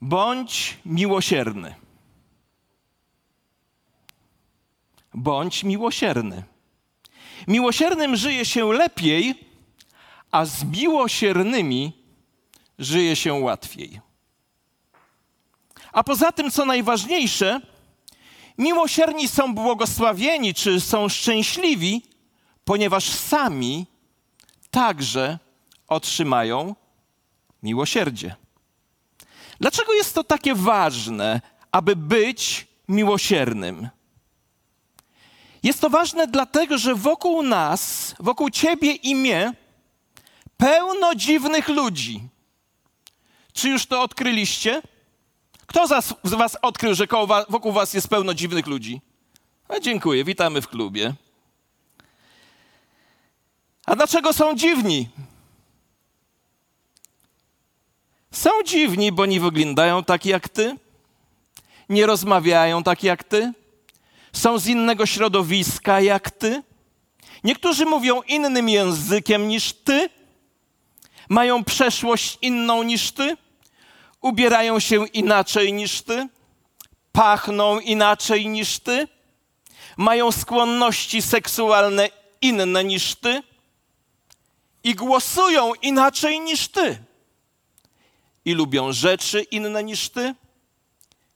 Bądź miłosierny. Bądź miłosierny. Miłosiernym żyje się lepiej, a z miłosiernymi żyje się łatwiej. A poza tym, co najważniejsze, miłosierni są błogosławieni czy są szczęśliwi, ponieważ sami także otrzymają miłosierdzie. Dlaczego jest to takie ważne, aby być miłosiernym? Jest to ważne dlatego, że wokół nas, wokół ciebie i mnie, pełno dziwnych ludzi. Czy już to odkryliście? Kto z was odkrył, że wokół was jest pełno dziwnych ludzi? A dziękuję, witamy w klubie. A dlaczego są dziwni? Są dziwni, bo nie wyglądają tak jak ty, nie rozmawiają tak jak ty, są z innego środowiska jak ty. Niektórzy mówią innym językiem niż ty, mają przeszłość inną niż ty, ubierają się inaczej niż ty, pachną inaczej niż ty, mają skłonności seksualne inne niż ty. I głosują inaczej niż ty. I lubią rzeczy inne niż ty,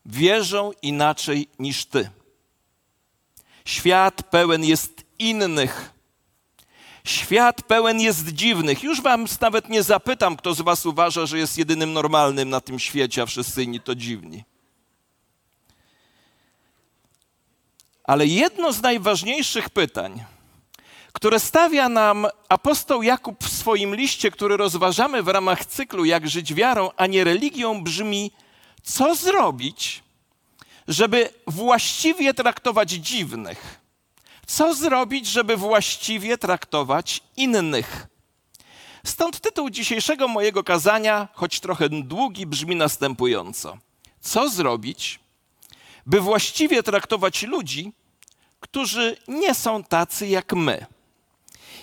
wierzą inaczej niż ty. Świat pełen jest innych. Świat pełen jest dziwnych. Już wam nawet nie zapytam, kto z was uważa, że jest jedynym normalnym na tym świecie, a wszyscy inni to dziwni. Ale jedno z najważniejszych pytań, które stawia nam apostoł Jakub w swoim liście, który rozważamy w ramach cyklu Jak żyć wiarą, a nie religią, brzmi: co zrobić, żeby właściwie traktować dziwnych? Co zrobić, żeby właściwie traktować innych? Stąd tytuł dzisiejszego mojego kazania, choć trochę długi, brzmi następująco: Co zrobić, by właściwie traktować ludzi, którzy nie są tacy jak my?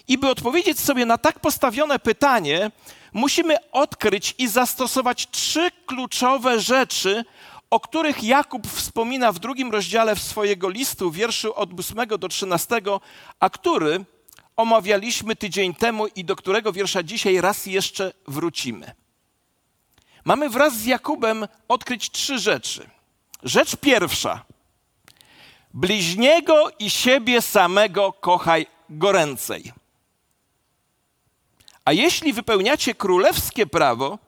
I by odpowiedzieć sobie na tak postawione pytanie, musimy odkryć i zastosować trzy kluczowe rzeczy, o których Jakub wspomina w drugim rozdziale swojego listu, wierszu od 8 do 13, a który omawialiśmy tydzień temu i do którego wiersza dzisiaj raz jeszcze wrócimy. Mamy wraz z Jakubem odkryć trzy rzeczy. Rzecz pierwsza. Bliźniego i siebie samego kochaj goręcej. A jeśli wypełniacie królewskie prawo,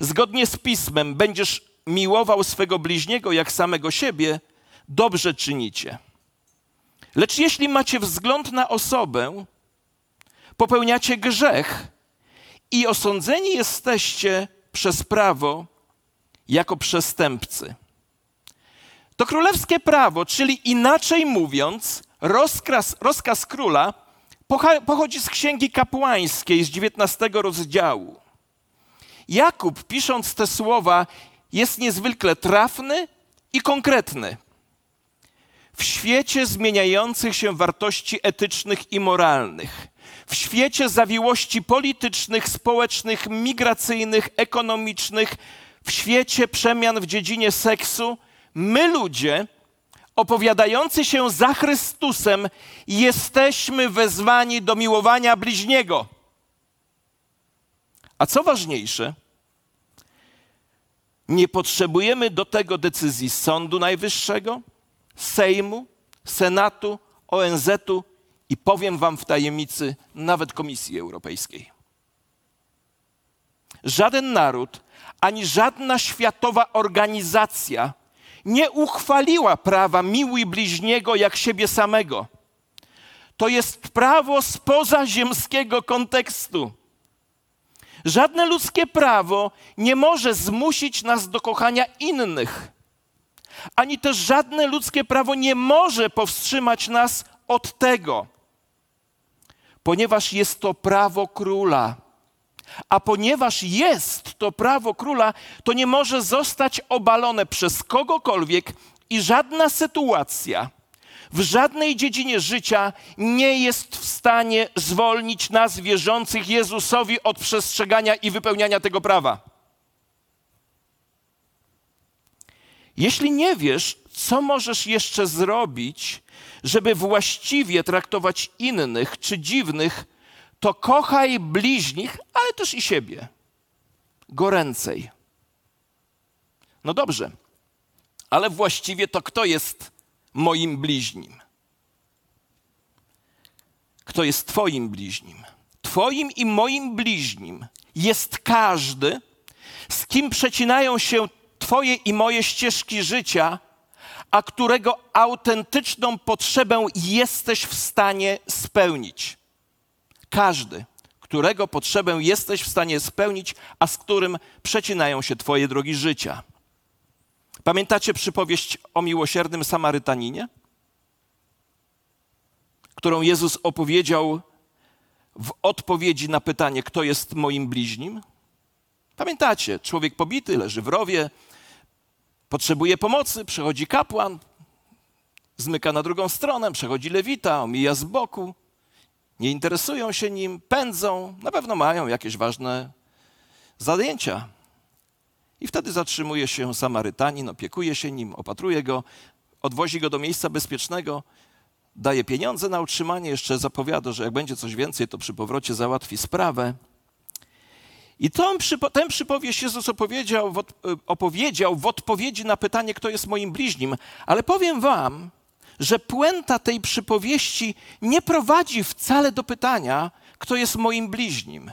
zgodnie z pismem będziesz miłował swego bliźniego jak samego siebie, dobrze czynicie. Lecz jeśli macie wzgląd na osobę, popełniacie grzech i osądzeni jesteście przez prawo jako przestępcy. To królewskie prawo, czyli inaczej mówiąc, rozkaz, rozkaz króla pochodzi z księgi kapłańskiej z 19 rozdziału. Jakub, pisząc te słowa, jest niezwykle trafny i konkretny. W świecie zmieniających się wartości etycznych i moralnych, w świecie zawiłości politycznych, społecznych, migracyjnych, ekonomicznych, w świecie przemian w dziedzinie seksu, my ludzie, opowiadający się za Chrystusem, jesteśmy wezwani do miłowania bliźniego. A co ważniejsze, nie potrzebujemy do tego decyzji Sądu Najwyższego, Sejmu, Senatu, ONZ-u i powiem Wam w tajemnicy nawet Komisji Europejskiej. Żaden naród ani żadna światowa organizacja nie uchwaliła prawa miłuj bliźniego jak siebie samego. To jest prawo spoza ziemskiego kontekstu. Żadne ludzkie prawo nie może zmusić nas do kochania innych, ani też żadne ludzkie prawo nie może powstrzymać nas od tego, ponieważ jest to prawo króla. A ponieważ jest to prawo króla, to nie może zostać obalone przez kogokolwiek i żadna sytuacja w żadnej dziedzinie życia nie jest w stanie zwolnić nas wierzących Jezusowi od przestrzegania i wypełniania tego prawa. Jeśli nie wiesz, co możesz jeszcze zrobić, żeby właściwie traktować innych czy dziwnych, to kochaj bliźnich, ale też i siebie. Goręcej. No dobrze, ale właściwie to kto jest moim bliźnim? Kto jest Twoim bliźnim? Twoim i moim bliźnim jest każdy, z kim przecinają się Twoje i moje ścieżki życia, a którego autentyczną potrzebę jesteś w stanie spełnić. Każdy, którego potrzebę jesteś w stanie spełnić, a z którym przecinają się Twoje drogi życia. Pamiętacie przypowieść o miłosiernym Samarytaninie, którą Jezus opowiedział w odpowiedzi na pytanie, kto jest moim bliźnim? Pamiętacie, człowiek pobity, leży w rowie, potrzebuje pomocy, przychodzi kapłan, zmyka na drugą stronę, przechodzi lewita, omija z boku, nie interesują się nim, pędzą, na pewno mają jakieś ważne zajęcia. I wtedy zatrzymuje się Samarytanin, opiekuje się nim, opatruje go, odwozi go do miejsca bezpiecznego, daje pieniądze na utrzymanie, jeszcze zapowiada, że jak będzie coś więcej, to przy powrocie załatwi sprawę. I tą, tę przypowieść Jezus opowiedział w, opowiedział w odpowiedzi na pytanie, kto jest moim bliźnim. Ale powiem wam, że puenta tej przypowieści nie prowadzi wcale do pytania, kto jest moim bliźnim,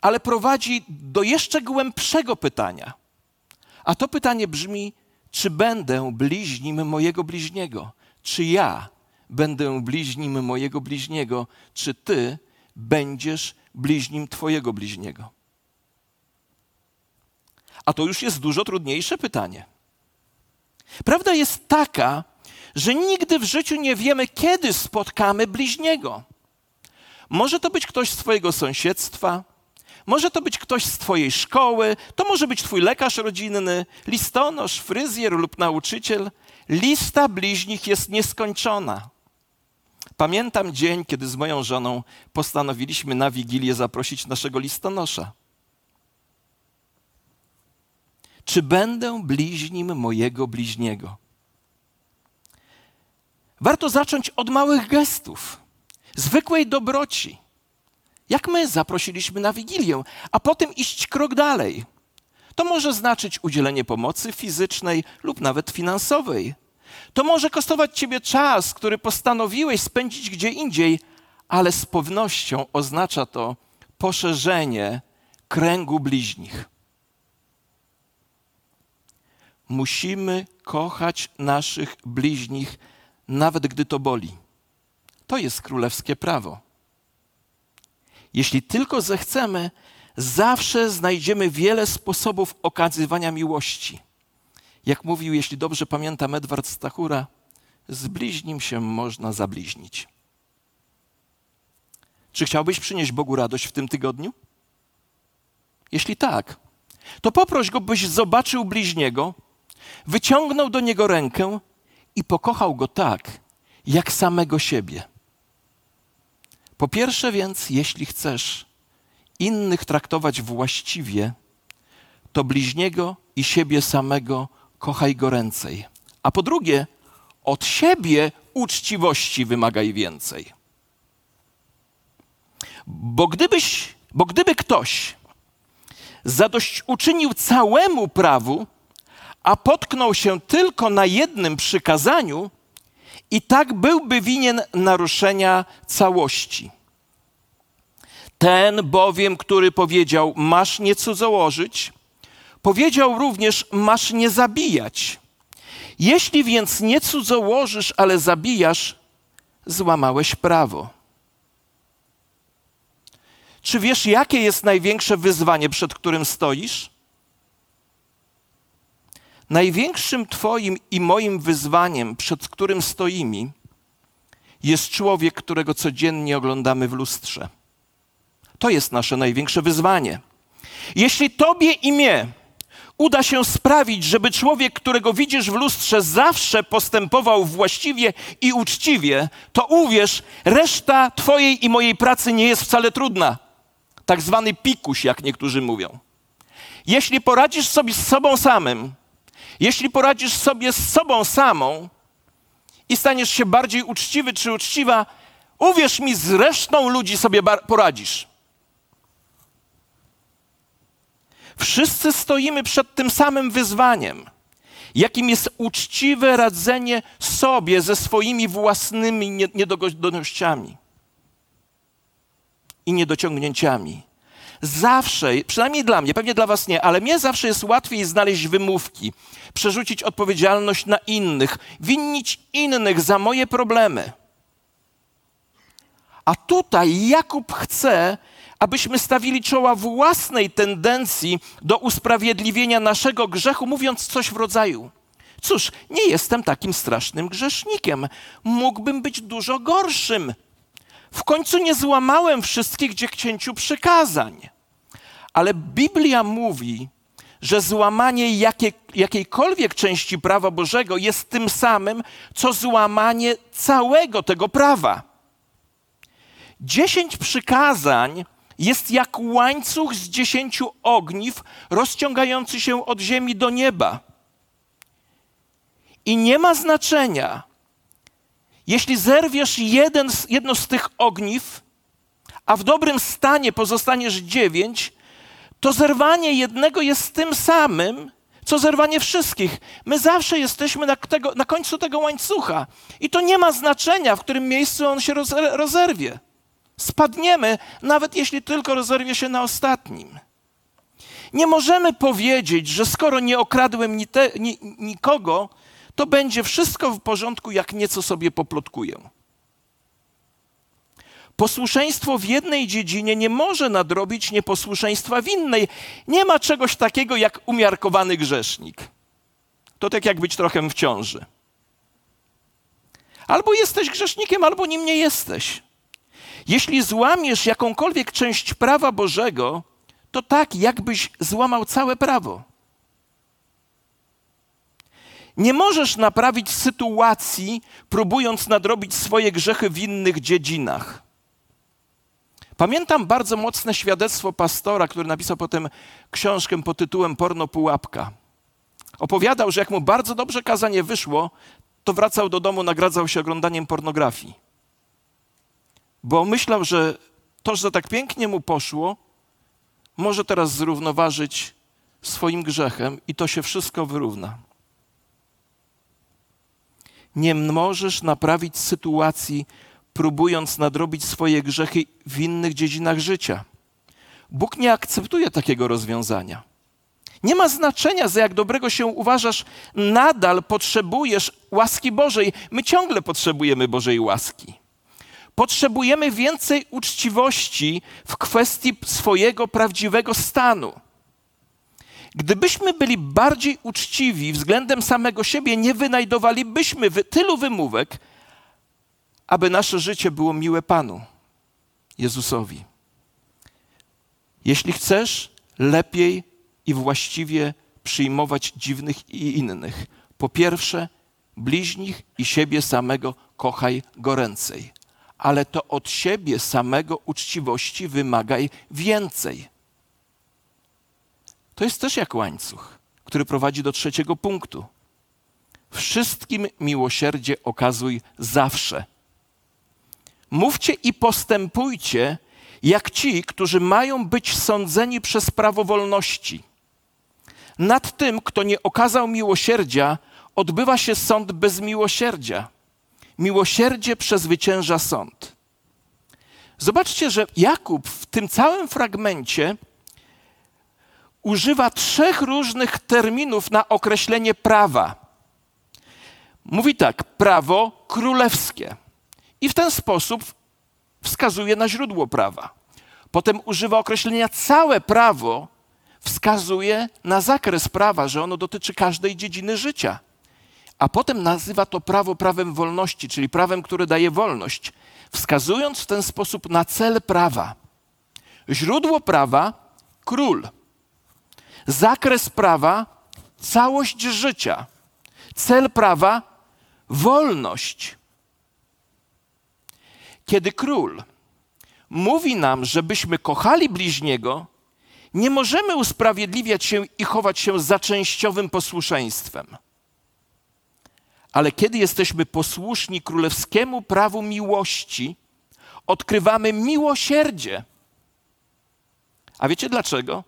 ale prowadzi do jeszcze głębszego pytania. A to pytanie brzmi: czy będę bliźnim mojego bliźniego? Czy ja będę bliźnim mojego bliźniego? Czy ty będziesz bliźnim Twojego bliźniego? A to już jest dużo trudniejsze pytanie. Prawda jest taka, że nigdy w życiu nie wiemy, kiedy spotkamy bliźniego. Może to być ktoś z Twojego sąsiedztwa, może to być ktoś z Twojej szkoły, to może być Twój lekarz rodzinny, listonosz, fryzjer lub nauczyciel. Lista bliźnich jest nieskończona. Pamiętam dzień, kiedy z moją żoną postanowiliśmy na Wigilię zaprosić naszego listonosza. Czy będę bliźnim mojego bliźniego? Warto zacząć od małych gestów, zwykłej dobroci. Jak my zaprosiliśmy na Wigilię, a potem iść krok dalej. To może znaczyć udzielenie pomocy fizycznej lub nawet finansowej to może kosztować ciebie czas, który postanowiłeś spędzić gdzie indziej, ale z pewnością oznacza to poszerzenie kręgu bliźnich. Musimy kochać naszych bliźnich, nawet gdy to boli. To jest królewskie prawo. Jeśli tylko zechcemy, zawsze znajdziemy wiele sposobów okazywania miłości. Jak mówił, jeśli dobrze pamiętam, Edward Stachura, z bliźnim się można zabliźnić. Czy chciałbyś przynieść Bogu radość w tym tygodniu? Jeśli tak, to poproś go, byś zobaczył bliźniego, wyciągnął do niego rękę i pokochał go tak, jak samego siebie. Po pierwsze więc, jeśli chcesz innych traktować właściwie, to bliźniego i siebie samego kochaj go ręcej. A po drugie, od siebie uczciwości wymagaj więcej. Bo gdybyś, bo gdyby ktoś zadośćuczynił całemu prawu, a potknął się tylko na jednym przykazaniu, i tak byłby winien naruszenia całości. Ten bowiem, który powiedział: Masz nie cudzołożyć, Powiedział również: Masz nie zabijać. Jeśli więc nie cudzołożysz, ale zabijasz, złamałeś prawo. Czy wiesz, jakie jest największe wyzwanie, przed którym stoisz? Największym Twoim i moim wyzwaniem, przed którym stoimy, jest człowiek, którego codziennie oglądamy w lustrze. To jest nasze największe wyzwanie. Jeśli Tobie i mnie uda się sprawić, żeby człowiek, którego widzisz w lustrze, zawsze postępował właściwie i uczciwie, to uwierz, reszta Twojej i mojej pracy nie jest wcale trudna. Tak zwany pikuś, jak niektórzy mówią. Jeśli poradzisz sobie z sobą samym, Jeśli poradzisz sobie z sobą samą i staniesz się bardziej uczciwy czy uczciwa, uwierz mi, z resztą ludzi sobie poradzisz. Wszyscy stoimy przed tym samym wyzwaniem, jakim jest uczciwe radzenie sobie ze swoimi własnymi niedogodnościami i niedociągnięciami. Zawsze, przynajmniej dla mnie, pewnie dla Was nie, ale mnie zawsze jest łatwiej znaleźć wymówki, przerzucić odpowiedzialność na innych, winnić innych za moje problemy. A tutaj Jakub chce, abyśmy stawili czoła własnej tendencji do usprawiedliwienia naszego grzechu, mówiąc coś w rodzaju: Cóż, nie jestem takim strasznym grzesznikiem, mógłbym być dużo gorszym. W końcu nie złamałem wszystkich dziesięciu przykazań. Ale Biblia mówi, że złamanie jakiej, jakiejkolwiek części prawa Bożego jest tym samym, co złamanie całego tego prawa. Dziesięć przykazań jest jak łańcuch z dziesięciu ogniw rozciągający się od ziemi do nieba. I nie ma znaczenia, jeśli zerwiesz jeden, jedno z tych ogniw, a w dobrym stanie pozostaniesz dziewięć, to zerwanie jednego jest tym samym, co zerwanie wszystkich. My zawsze jesteśmy na, tego, na końcu tego łańcucha. I to nie ma znaczenia, w którym miejscu on się rozerwie. Spadniemy, nawet jeśli tylko rozerwie się na ostatnim. Nie możemy powiedzieć, że skoro nie okradłem ni te, ni, nikogo, to będzie wszystko w porządku, jak nieco sobie poplotkuję. Posłuszeństwo w jednej dziedzinie nie może nadrobić nieposłuszeństwa w innej. Nie ma czegoś takiego jak umiarkowany grzesznik. To tak jak być trochę w ciąży. Albo jesteś grzesznikiem, albo nim nie jesteś. Jeśli złamiesz jakąkolwiek część prawa Bożego, to tak, jakbyś złamał całe prawo. Nie możesz naprawić sytuacji, próbując nadrobić swoje grzechy w innych dziedzinach. Pamiętam bardzo mocne świadectwo pastora, który napisał potem książkę pod tytułem Porno Pułapka. Opowiadał, że jak mu bardzo dobrze kazanie wyszło, to wracał do domu, nagradzał się oglądaniem pornografii. Bo myślał, że to, że tak pięknie mu poszło, może teraz zrównoważyć swoim grzechem i to się wszystko wyrówna. Nie możesz naprawić sytuacji, próbując nadrobić swoje grzechy w innych dziedzinach życia. Bóg nie akceptuje takiego rozwiązania. Nie ma znaczenia, za jak dobrego się uważasz, nadal potrzebujesz łaski Bożej. My ciągle potrzebujemy Bożej łaski. Potrzebujemy więcej uczciwości w kwestii swojego prawdziwego stanu. Gdybyśmy byli bardziej uczciwi względem samego siebie, nie wynajdowalibyśmy tylu wymówek, aby nasze życie było miłe Panu, Jezusowi. Jeśli chcesz lepiej i właściwie przyjmować dziwnych i innych, po pierwsze, bliźnich i siebie samego kochaj goręcej, ale to od siebie samego uczciwości wymagaj więcej. To jest też jak łańcuch, który prowadzi do trzeciego punktu. Wszystkim miłosierdzie okazuj zawsze. Mówcie i postępujcie jak ci, którzy mają być sądzeni przez prawo wolności. Nad tym, kto nie okazał miłosierdzia, odbywa się sąd bez miłosierdzia. Miłosierdzie przezwycięża sąd. Zobaczcie, że Jakub w tym całym fragmencie używa trzech różnych terminów na określenie prawa. Mówi tak: prawo królewskie. I w ten sposób wskazuje na źródło prawa. Potem używa określenia całe prawo, wskazuje na zakres prawa, że ono dotyczy każdej dziedziny życia. A potem nazywa to prawo prawem wolności, czyli prawem, które daje wolność, wskazując w ten sposób na cel prawa. Źródło prawa król. Zakres prawa całość życia. Cel prawa wolność. Kiedy król mówi nam, żebyśmy kochali bliźniego, Nie możemy usprawiedliwiać się i chować się za częściowym posłuszeństwem. Ale kiedy jesteśmy posłuszni królewskiemu prawu miłości, odkrywamy miłosierdzie. A wiecie dlaczego?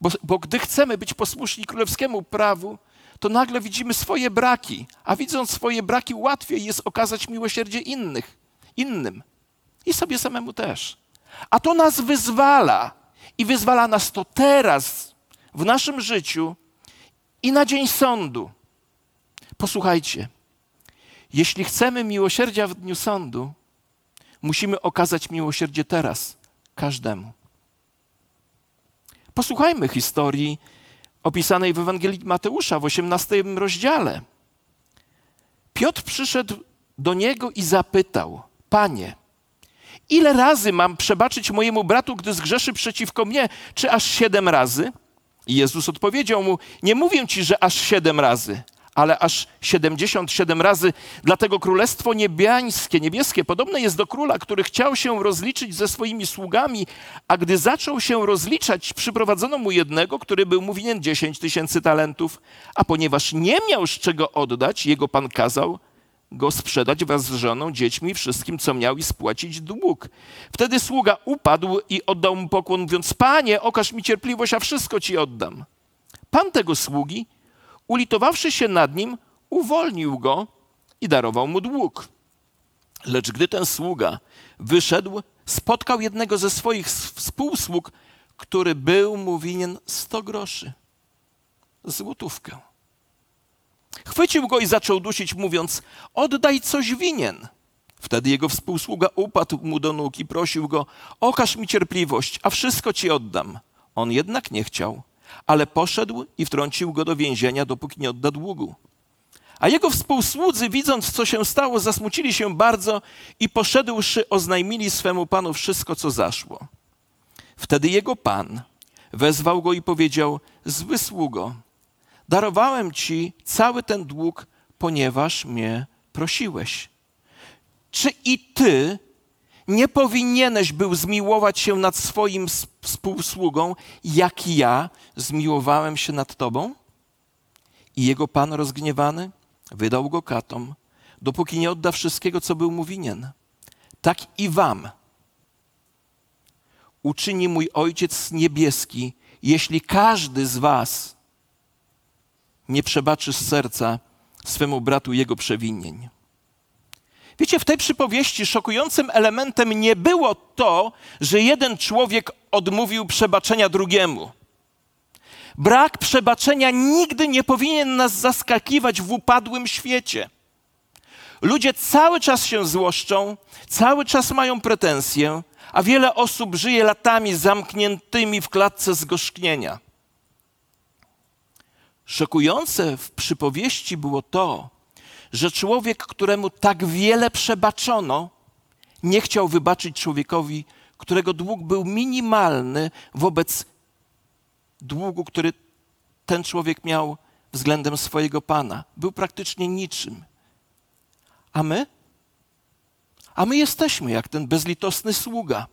Bo, bo gdy chcemy być posłuszni królewskiemu prawu, to nagle widzimy swoje braki, a widząc swoje braki, łatwiej jest okazać miłosierdzie innych, innym i sobie samemu też. A to nas wyzwala i wyzwala nas to teraz w naszym życiu i na dzień sądu. Posłuchajcie, jeśli chcemy miłosierdzia w dniu sądu, musimy okazać miłosierdzie teraz każdemu. Posłuchajmy historii opisanej w Ewangelii Mateusza w 18 rozdziale. Piotr przyszedł do niego i zapytał: Panie, ile razy mam przebaczyć mojemu bratu, gdy zgrzeszy przeciwko mnie? Czy aż siedem razy? I Jezus odpowiedział mu: Nie mówię ci, że aż siedem razy, ale aż 77 razy. Dlatego królestwo niebiańskie, niebieskie podobne jest do króla, który chciał się rozliczyć ze swoimi sługami, a gdy zaczął się rozliczać, przyprowadzono mu jednego, który był mu winien 10 tysięcy talentów, a ponieważ nie miał z czego oddać, jego pan kazał go sprzedać wraz z żoną, dziećmi, wszystkim, co miał i spłacić dług. Wtedy sługa upadł i oddał mu pokłon, mówiąc, panie, okaż mi cierpliwość, a wszystko ci oddam. Pan tego sługi ulitowawszy się nad nim, uwolnił go i darował mu dług. Lecz gdy ten sługa wyszedł, spotkał jednego ze swoich współsług, który był mu winien sto groszy, złotówkę. Chwycił go i zaczął dusić, mówiąc: Oddaj coś winien. Wtedy jego współsługa upadł mu do nóg i prosił go: Okaż mi cierpliwość, a wszystko ci oddam. On jednak nie chciał ale poszedł i wtrącił go do więzienia, dopóki nie odda długu. A jego współsłudzy, widząc, co się stało, zasmucili się bardzo i poszedłszy, oznajmili swemu panu wszystko, co zaszło. Wtedy jego pan wezwał go i powiedział: Zły sługo, darowałem ci cały ten dług, ponieważ mnie prosiłeś. Czy i ty nie powinieneś był zmiłować się nad swoim współsługą, jak ja zmiłowałem się nad tobą? I jego pan rozgniewany wydał go katom, dopóki nie odda wszystkiego, co był mu winien. Tak i wam uczyni mój Ojciec Niebieski, jeśli każdy z was nie przebaczy z serca swemu bratu jego przewinień. Wiecie, w tej przypowieści szokującym elementem nie było to, że jeden człowiek odmówił przebaczenia drugiemu. Brak przebaczenia nigdy nie powinien nas zaskakiwać w upadłym świecie. Ludzie cały czas się złoszczą, cały czas mają pretensje, a wiele osób żyje latami zamkniętymi w klatce zgorzknienia. Szokujące w przypowieści było to, że człowiek, któremu tak wiele przebaczono, nie chciał wybaczyć człowiekowi, którego dług był minimalny wobec długu, który ten człowiek miał względem swojego pana. Był praktycznie niczym. A my? A my jesteśmy jak ten bezlitosny sługa.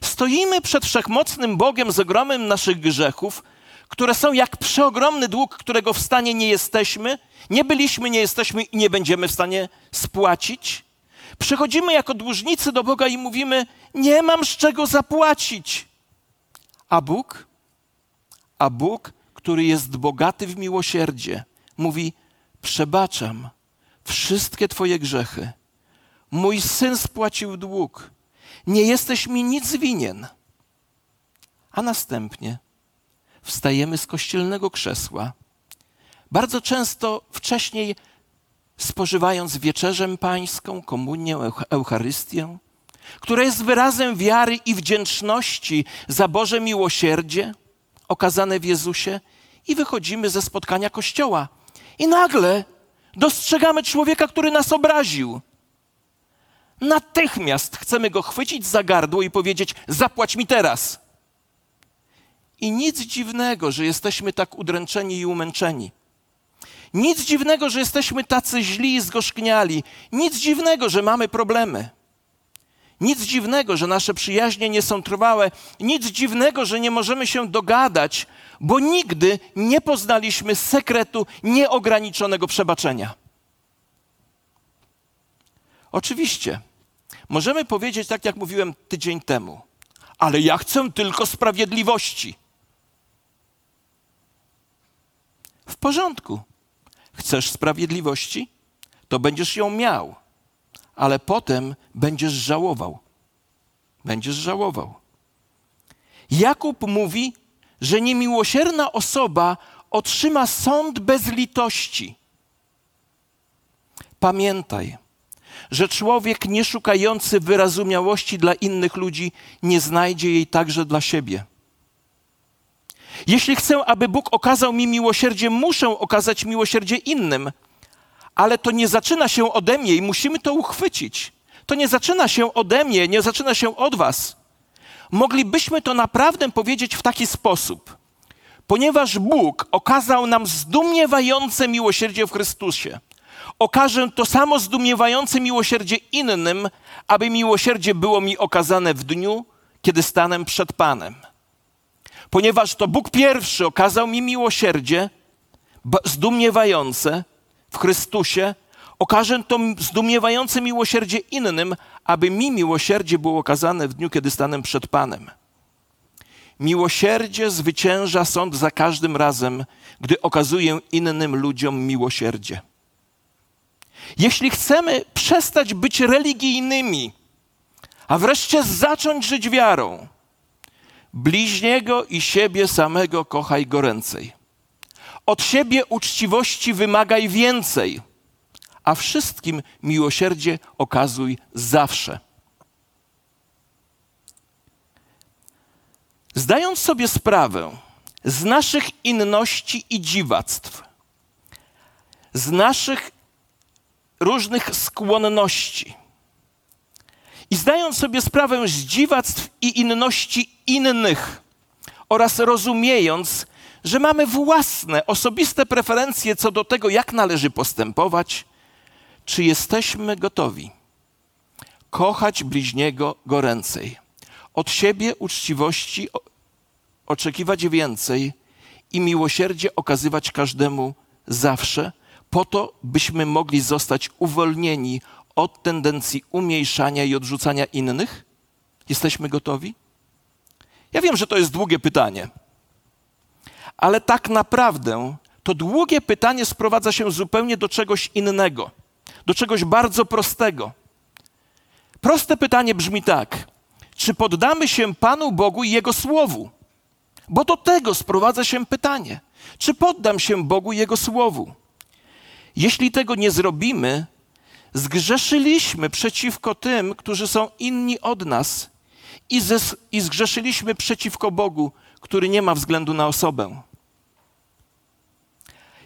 Stoimy przed wszechmocnym Bogiem z ogromem naszych grzechów, które są jak przeogromny dług, którego w stanie nie jesteśmy, nie byliśmy, nie jesteśmy i nie będziemy w stanie spłacić. Przychodzimy jako dłużnicy do Boga i mówimy: Nie mam z czego zapłacić. A Bóg, a Bóg, który jest bogaty w miłosierdzie, mówi: Przebaczam wszystkie Twoje grzechy. Mój syn spłacił dług. Nie jesteś mi nic winien. A następnie wstajemy z kościelnego krzesła. Bardzo często wcześniej spożywając wieczerzę pańską, komunię, Eucharystię, która jest wyrazem wiary i wdzięczności za Boże miłosierdzie okazane w Jezusie, i wychodzimy ze spotkania kościoła. I nagle dostrzegamy człowieka, który nas obraził. Natychmiast chcemy go chwycić za gardło i powiedzieć: Zapłać mi teraz. I nic dziwnego, że jesteśmy tak udręczeni i umęczeni. Nic dziwnego, że jesteśmy tacy źli i zgorzkniali. Nic dziwnego, że mamy problemy. Nic dziwnego, że nasze przyjaźnie nie są trwałe, nic dziwnego, że nie możemy się dogadać, bo nigdy nie poznaliśmy sekretu nieograniczonego przebaczenia. Oczywiście, możemy powiedzieć tak, jak mówiłem tydzień temu, ale ja chcę tylko sprawiedliwości. W porządku. Chcesz sprawiedliwości? To będziesz ją miał, ale potem będziesz żałował. Będziesz żałował. Jakub mówi, że niemiłosierna osoba otrzyma sąd bez litości. Pamiętaj, że człowiek nieszukający wyrazumiałości dla innych ludzi nie znajdzie jej także dla siebie. Jeśli chcę, aby Bóg okazał mi miłosierdzie, muszę okazać miłosierdzie innym, ale to nie zaczyna się ode mnie i musimy to uchwycić. To nie zaczyna się ode mnie, nie zaczyna się od Was. Moglibyśmy to naprawdę powiedzieć w taki sposób. Ponieważ Bóg okazał nam zdumiewające miłosierdzie w Chrystusie, okażę to samo zdumiewające miłosierdzie innym, aby miłosierdzie było mi okazane w dniu, kiedy stanę przed Panem. Ponieważ to Bóg pierwszy okazał mi miłosierdzie zdumiewające w Chrystusie, okażę to zdumiewające miłosierdzie innym, aby mi miłosierdzie było okazane w dniu, kiedy stanę przed Panem. Miłosierdzie zwycięża sąd za każdym razem, gdy okazuję innym ludziom miłosierdzie. Jeśli chcemy przestać być religijnymi, a wreszcie zacząć żyć wiarą, bliźniego i siebie samego kochaj goręcej. Od siebie uczciwości wymagaj więcej, a wszystkim miłosierdzie okazuj zawsze. Zdając sobie sprawę z naszych inności i dziwactw, z naszych różnych skłonności. I zdając sobie sprawę z dziwactw i inności innych oraz rozumiejąc, że mamy własne, osobiste preferencje co do tego, jak należy postępować, czy jesteśmy gotowi kochać bliźniego goręcej, od siebie uczciwości oczekiwać więcej i miłosierdzie okazywać każdemu zawsze, po to, byśmy mogli zostać uwolnieni od tendencji umniejszania i odrzucania innych? Jesteśmy gotowi? Ja wiem, że to jest długie pytanie, ale tak naprawdę to długie pytanie sprowadza się zupełnie do czegoś innego, do czegoś bardzo prostego. Proste pytanie brzmi tak: czy poddamy się Panu Bogu i Jego Słowu? Bo do tego sprowadza się pytanie: czy poddam się Bogu i Jego Słowu? Jeśli tego nie zrobimy, zgrzeszyliśmy przeciwko tym, którzy są inni od nas i, zes- i zgrzeszyliśmy przeciwko Bogu, który nie ma względu na osobę.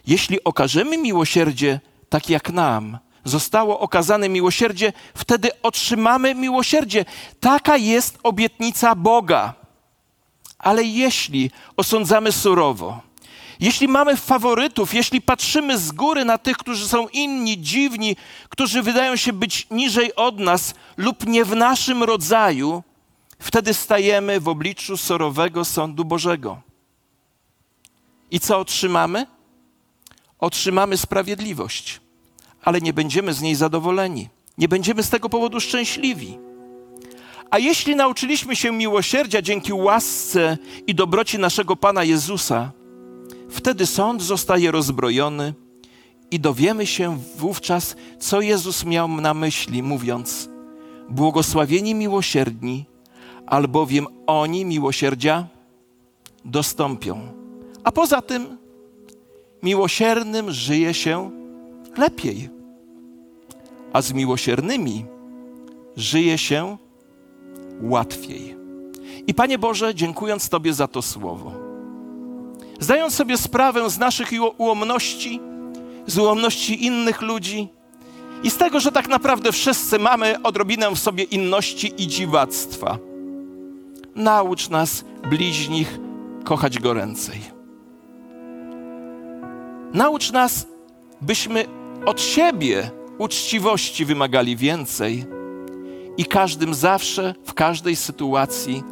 Jeśli okażemy miłosierdzie tak jak nam zostało okazane miłosierdzie, wtedy otrzymamy miłosierdzie. Taka jest obietnica Boga. Ale jeśli osądzamy surowo, jeśli mamy faworytów, jeśli patrzymy z góry na tych, którzy są inni, dziwni, którzy wydają się być niżej od nas lub nie w naszym rodzaju, wtedy stajemy w obliczu surowego sądu Bożego. I co otrzymamy? Otrzymamy sprawiedliwość, ale nie będziemy z niej zadowoleni. Nie będziemy z tego powodu szczęśliwi. A jeśli nauczyliśmy się miłosierdzia dzięki łasce i dobroci naszego Pana Jezusa, Wtedy sąd zostaje rozbrojony i dowiemy się wówczas, co Jezus miał na myśli, mówiąc: Błogosławieni miłosierni, albowiem oni miłosierdzia dostąpią. A poza tym, miłosiernym żyje się lepiej, a z miłosiernymi żyje się łatwiej. I Panie Boże, dziękując Tobie za to słowo zdając sobie sprawę z naszych ułomności, z ułomności innych ludzi i z tego, że tak naprawdę wszyscy mamy odrobinę w sobie inności i dziwactwa. Naucz nas bliźnich kochać goręcej. Naucz nas, byśmy od siebie uczciwości wymagali więcej i każdym zawsze, w każdej sytuacji,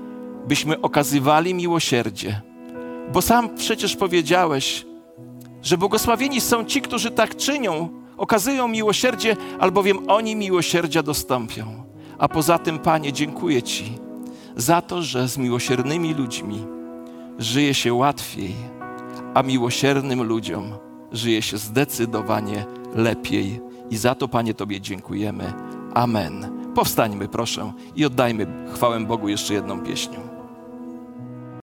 byśmy okazywali miłosierdzie. Bo sam przecież powiedziałeś, że błogosławieni są ci, którzy tak czynią, okazują miłosierdzie, albowiem oni miłosierdzia dostąpią. A poza tym, Panie, dziękuję Ci za to, że z miłosiernymi ludźmi żyje się łatwiej, a miłosiernym ludziom żyje się zdecydowanie lepiej. I za to, Panie, Tobie dziękujemy. Amen. Powstańmy, proszę, i oddajmy chwałę Bogu jeszcze jedną pieśnią.